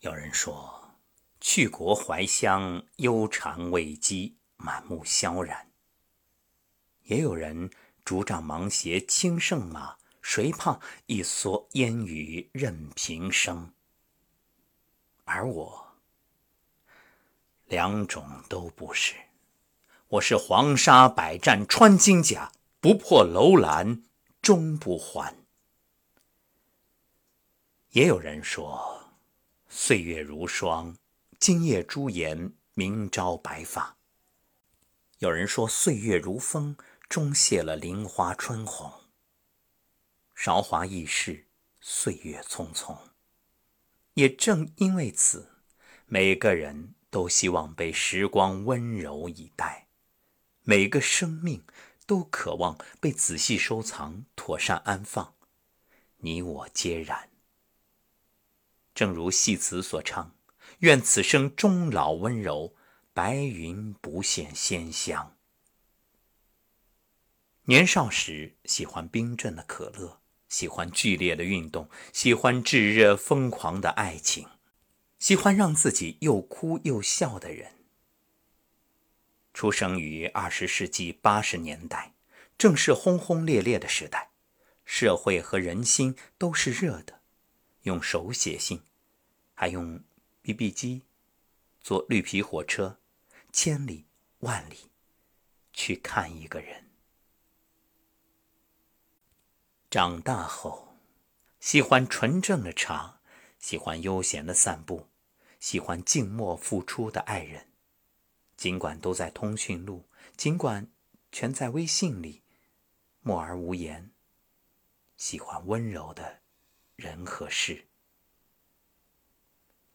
有人说，去国怀乡，忧谗畏讥，满目萧然；也有人竹杖芒鞋轻胜马，谁怕一蓑烟雨任平生。而我，两种都不是。我是黄沙百战穿金甲，不破楼兰终不还。也有人说，岁月如霜，今夜朱颜，明朝白发。有人说，岁月如风，终谢了菱花春红。韶华易逝，岁月匆匆。也正因为此，每个人都希望被时光温柔以待，每个生命都渴望被仔细收藏、妥善安放。你我皆然。正如戏词所唱：“愿此生终老温柔，白云不羡仙香。”年少时喜欢冰镇的可乐。喜欢剧烈的运动，喜欢炙热疯狂的爱情，喜欢让自己又哭又笑的人。出生于二十世纪八十年代，正是轰轰烈烈的时代，社会和人心都是热的。用手写信，还用 BB 机，坐绿皮火车，千里万里去看一个人。长大后，喜欢纯正的茶，喜欢悠闲的散步，喜欢静默付出的爱人。尽管都在通讯录，尽管全在微信里，默而无言。喜欢温柔的人和事。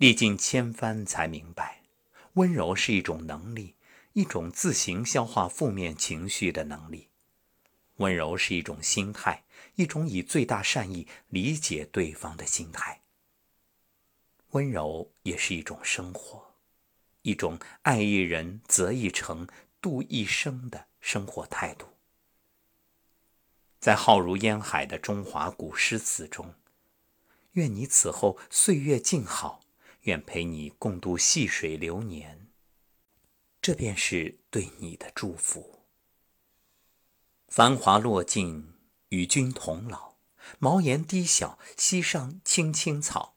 历尽千帆，才明白，温柔是一种能力，一种自行消化负面情绪的能力。温柔是一种心态，一种以最大善意理解对方的心态。温柔也是一种生活，一种爱一人则一城、度一生的生活态度。在浩如烟海的中华古诗词中，愿你此后岁月静好，愿陪你共度细水流年。这便是对你的祝福。繁华落尽，与君同老。茅檐低小，溪上青青草。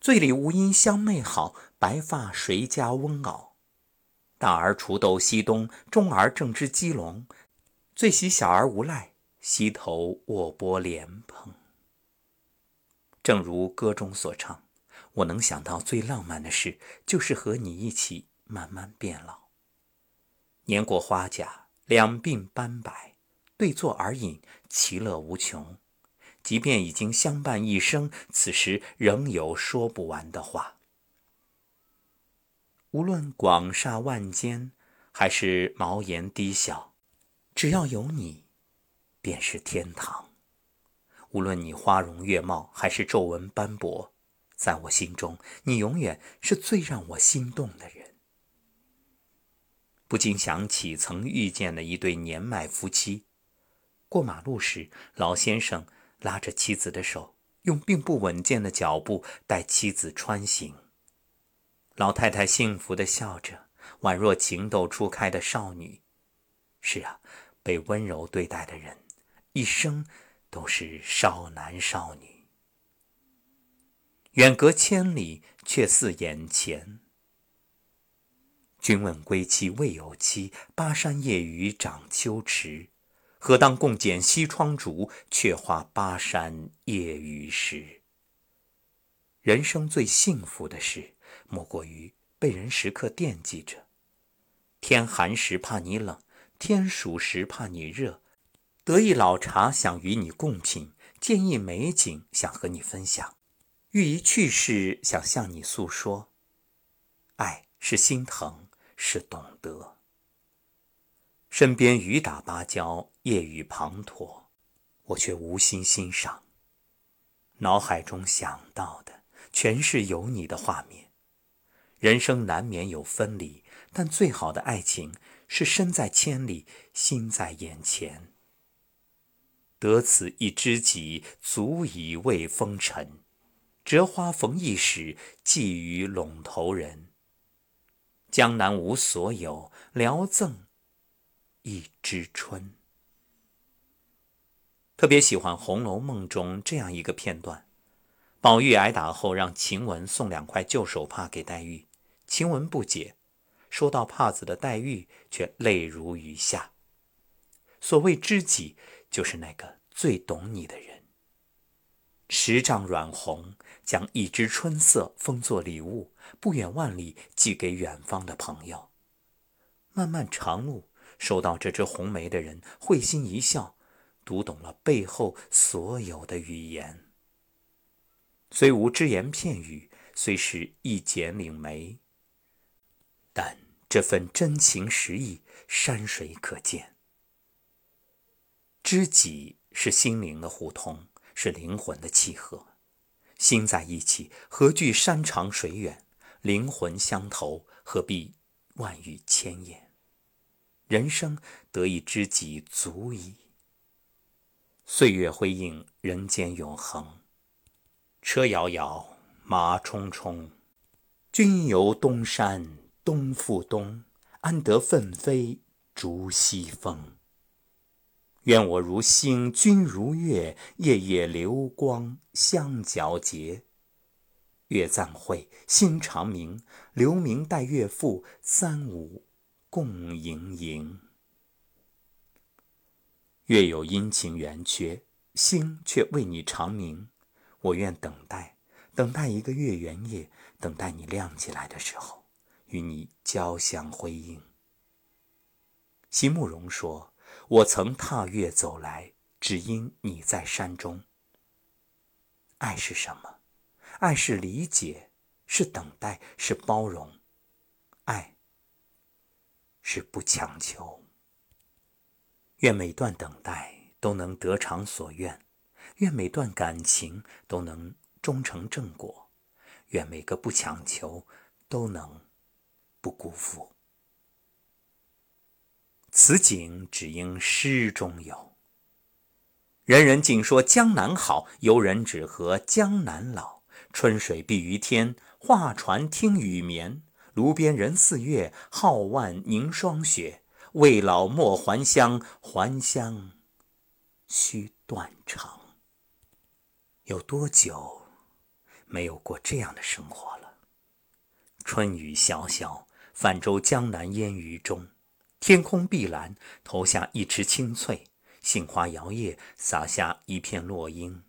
醉里吴音相媚好，白发谁家翁媪？大儿锄豆溪东，中儿正织鸡笼。最喜小儿无赖，溪头卧剥莲蓬。正如歌中所唱，我能想到最浪漫的事，就是和你一起慢慢变老。年过花甲，两鬓斑白。对坐而饮，其乐无穷。即便已经相伴一生，此时仍有说不完的话。无论广厦万间，还是茅檐低小，只要有你，便是天堂。无论你花容月貌，还是皱纹斑驳，在我心中，你永远是最让我心动的人。不禁想起曾遇见的一对年迈夫妻。过马路时，老先生拉着妻子的手，用并不稳健的脚步带妻子穿行。老太太幸福的笑着，宛若情窦初开的少女。是啊，被温柔对待的人，一生都是少男少女。远隔千里，却似眼前。君问归期未有期，巴山夜雨涨秋池。何当共剪西窗烛，却话巴山夜雨时。人生最幸福的事，莫过于被人时刻惦记着。天寒时怕你冷，天暑时怕你热。得意老茶想与你共品，见一美景想和你分享，遇一去世想向你诉说。爱是心疼，是懂得。身边雨打芭蕉，夜雨滂沱，我却无心欣赏。脑海中想到的全是有你的画面。人生难免有分离，但最好的爱情是身在千里，心在眼前。得此一知己，足以慰风尘。折花逢驿使，寄与陇头人。江南无所有，聊赠一枝春。特别喜欢《红楼梦》中这样一个片段：宝玉挨打后，让晴雯送两块旧手帕给黛玉，晴雯不解。收到帕子的黛玉却泪如雨下。所谓知己，就是那个最懂你的人。十丈软红，将一枝春色封作礼物，不远万里寄给远方的朋友。漫漫长路，收到这枝红梅的人会心一笑，读懂了背后所有的语言。虽无只言片语，虽是一剪岭梅。但这份真情实意，山水可见。知己是心灵的互通，是灵魂的契合。心在一起，何惧山长水远？灵魂相投，何必万语千言？人生得一知己足矣。岁月辉映，人间永恒。车遥遥，马匆匆，君游东山。东复东，安得奋飞逐西风？愿我如星，君如月，夜夜流光相皎洁。月暂晦，星长明，留明待月复，三五共盈盈。月有阴晴圆缺，星却为你长明。我愿等待，等待一个月圆夜，等待你亮起来的时候。与你交相辉映。席慕容说：“我曾踏月走来，只因你在山中。”爱是什么？爱是理解，是等待，是包容。爱是不强求。愿每段等待都能得偿所愿，愿每段感情都能终成正果，愿每个不强求都能。不辜负，此景只应诗中有。人人尽说江南好，游人只合江南老。春水碧于天，画船听雨眠。炉边人似月，皓腕凝霜雪。未老莫还乡，还乡须断肠。有多久没有过这样的生活了？春雨潇潇。泛舟江南烟雨中，天空碧蓝，投下一池青翠；杏花摇曳，洒下一片落英。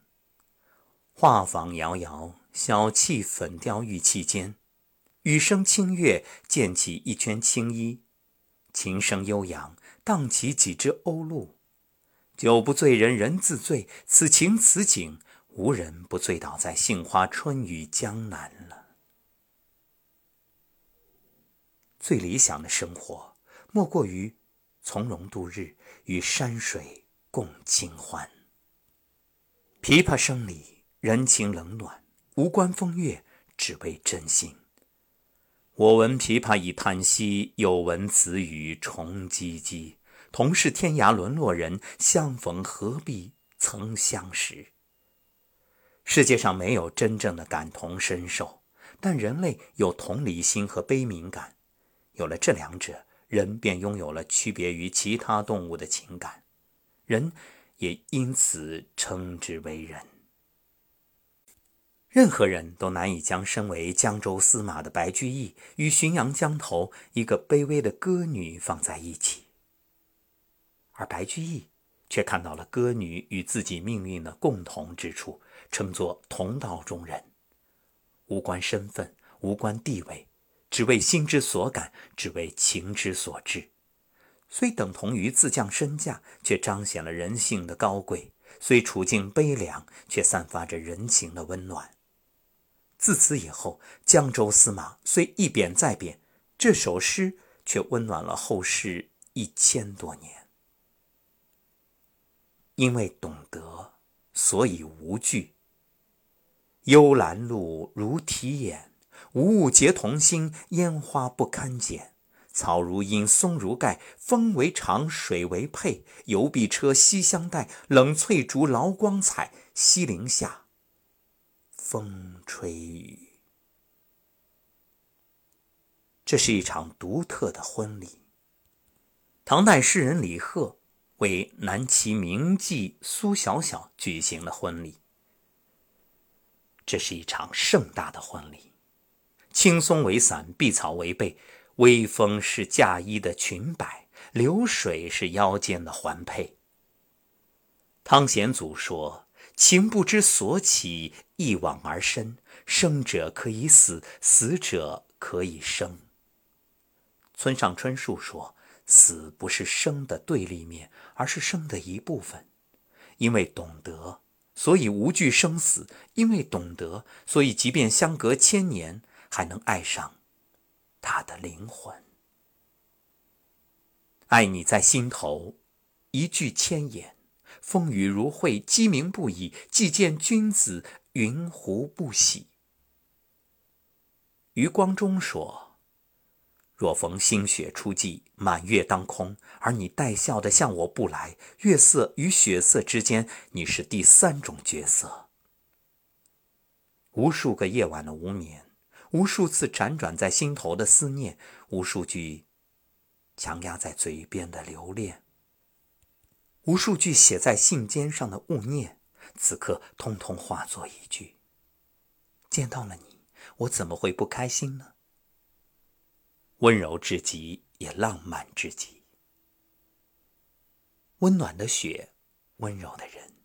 画舫摇摇，小憩粉雕玉砌间。雨声清越，溅起一圈青衣；琴声悠扬，荡起几只鸥鹭。酒不醉人人自醉，此情此景，无人不醉倒在杏花春雨江南了。最理想的生活，莫过于从容度日，与山水共清欢。琵琶声里人情冷暖，无关风月，只为真心。我闻琵琶已叹息，又闻子语重唧唧。同是天涯沦落人，相逢何必曾相识。世界上没有真正的感同身受，但人类有同理心和悲悯感。有了这两者，人便拥有了区别于其他动物的情感，人也因此称之为人。任何人都难以将身为江州司马的白居易与浔阳江头一个卑微的歌女放在一起，而白居易却看到了歌女与自己命运的共同之处，称作同道中人，无关身份，无关地位。只为心之所感，只为情之所至，虽等同于自降身价，却彰显了人性的高贵；虽处境悲凉，却散发着人情的温暖。自此以后，江州司马虽一贬再贬，这首诗却温暖了后世一千多年。因为懂得，所以无惧。幽兰露如啼眼。无物结同心，烟花不堪剪。草如茵，松如盖，风为长，水为佩。游碧车西厢带，冷翠竹劳光彩。西陵下，风吹雨。这是一场独特的婚礼。唐代诗人李贺为南齐名妓苏小小举行了婚礼。这是一场盛大的婚礼，青松为伞，碧草为被，微风是嫁衣的裙摆，流水是腰间的环佩。汤显祖说：“情不知所起，一往而深。生者可以死，死者可以生。”村上春树说：“死不是生的对立面，而是生的一部分。因为懂得，所以无惧生死；因为懂得，所以即便相隔千年，还能爱上他的灵魂。爱你在心头，一句千言。”风雨如晦，鸡鸣不已。既见君子，云胡不喜？余光中说：“若逢星雪初霁，满月当空，而你带笑的向我步来，月色与雪色之间，你是第三种角色。无数个夜晚的无眠，无数次辗转在心头的思念，无数句强压在嘴边的留恋。”无数句写在信笺上的勿念，此刻通通化作一句：“见到了你，我怎么会不开心呢？”温柔至极，也浪漫至极。温暖的雪，温柔的人。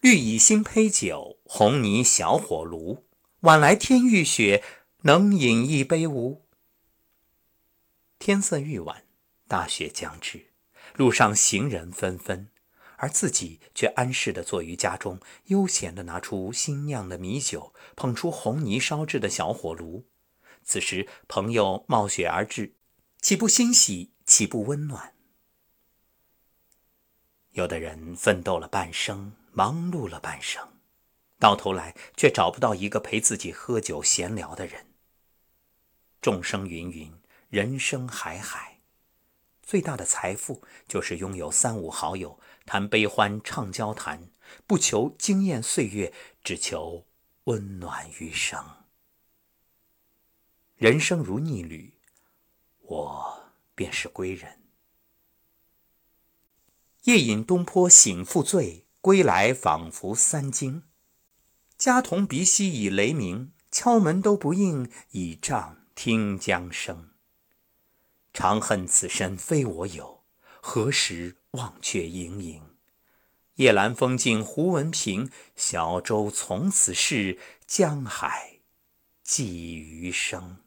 绿蚁新醅酒，红泥小火炉。晚来天欲雪，能饮一杯无？天色愈晚。大雪将至，路上行人纷纷，而自己却安适地坐于家中，悠闲地拿出新酿的米酒，捧出红泥烧制的小火炉。此时朋友冒雪而至，岂不欣喜？岂不温暖？有的人奋斗了半生，忙碌了半生，到头来却找不到一个陪自己喝酒闲聊的人。众生芸芸，人生海海。最大的财富就是拥有三五好友谈悲欢唱交谈，不求惊艳岁月，只求温暖余生。人生如逆旅，我便是归人。夜饮东坡醒复醉，归来仿佛三更。家童鼻息已雷鸣，敲门都不应，倚杖听江声。长恨此身非我有，何时忘却营营？夜阑风静胡文平，小舟从此逝，江海寄余生。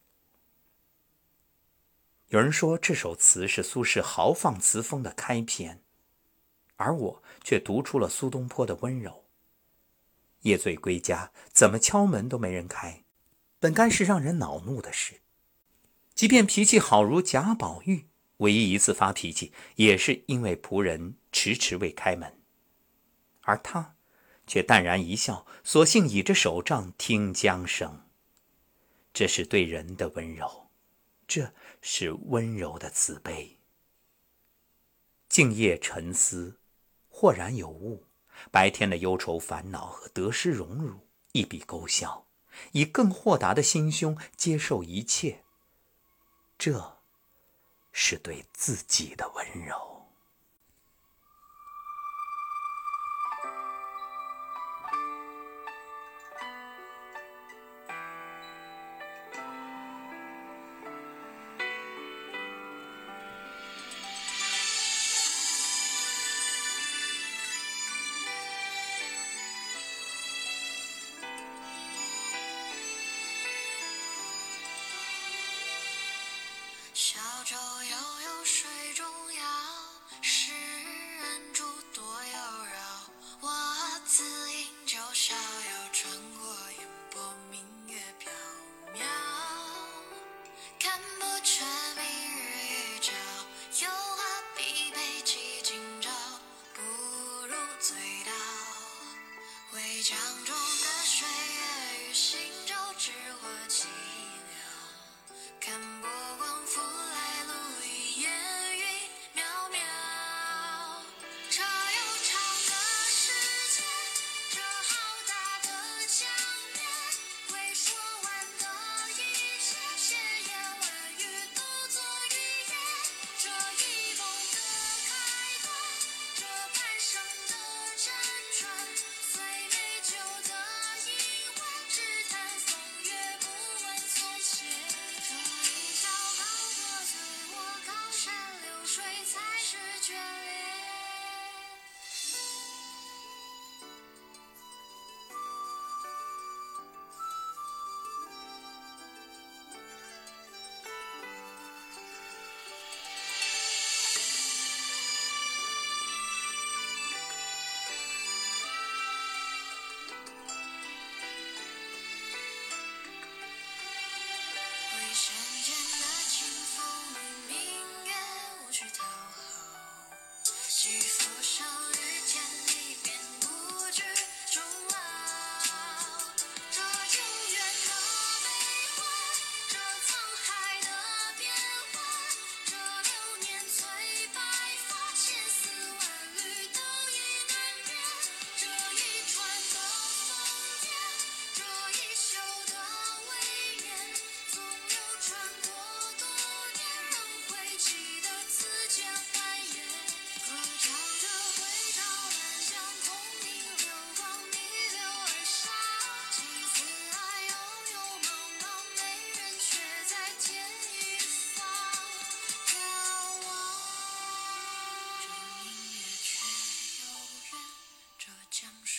有人说这首词是苏轼豪放词风的开篇，而我却读出了苏东坡的温柔。夜醉归家，怎么敲门都没人开，本该是让人恼怒的事。即便脾气好如贾宝玉，唯一一次发脾气，也是因为仆人迟迟未开门，而他却淡然一笑，索性倚着手杖听江声。这是对人的温柔，这是温柔的慈悲。静夜沉思，豁然有悟，白天的忧愁烦恼和得失荣辱一笔勾销，以更豁达的心胸接受一切。这是对自己的温柔。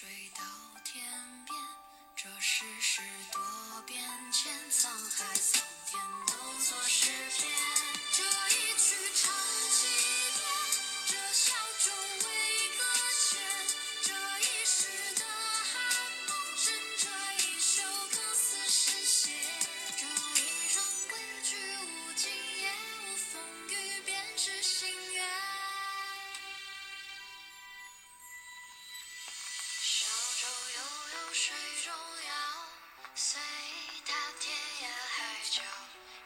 睡到天边，这世事多变迁，沧海桑田都作诗篇。这一曲唱几遍，这笑逐微。水中摇，随他天涯海角。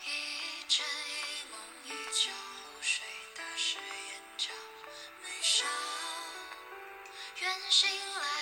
一枕一梦一觉，湖水打湿眼角。眉梢，愿醒来，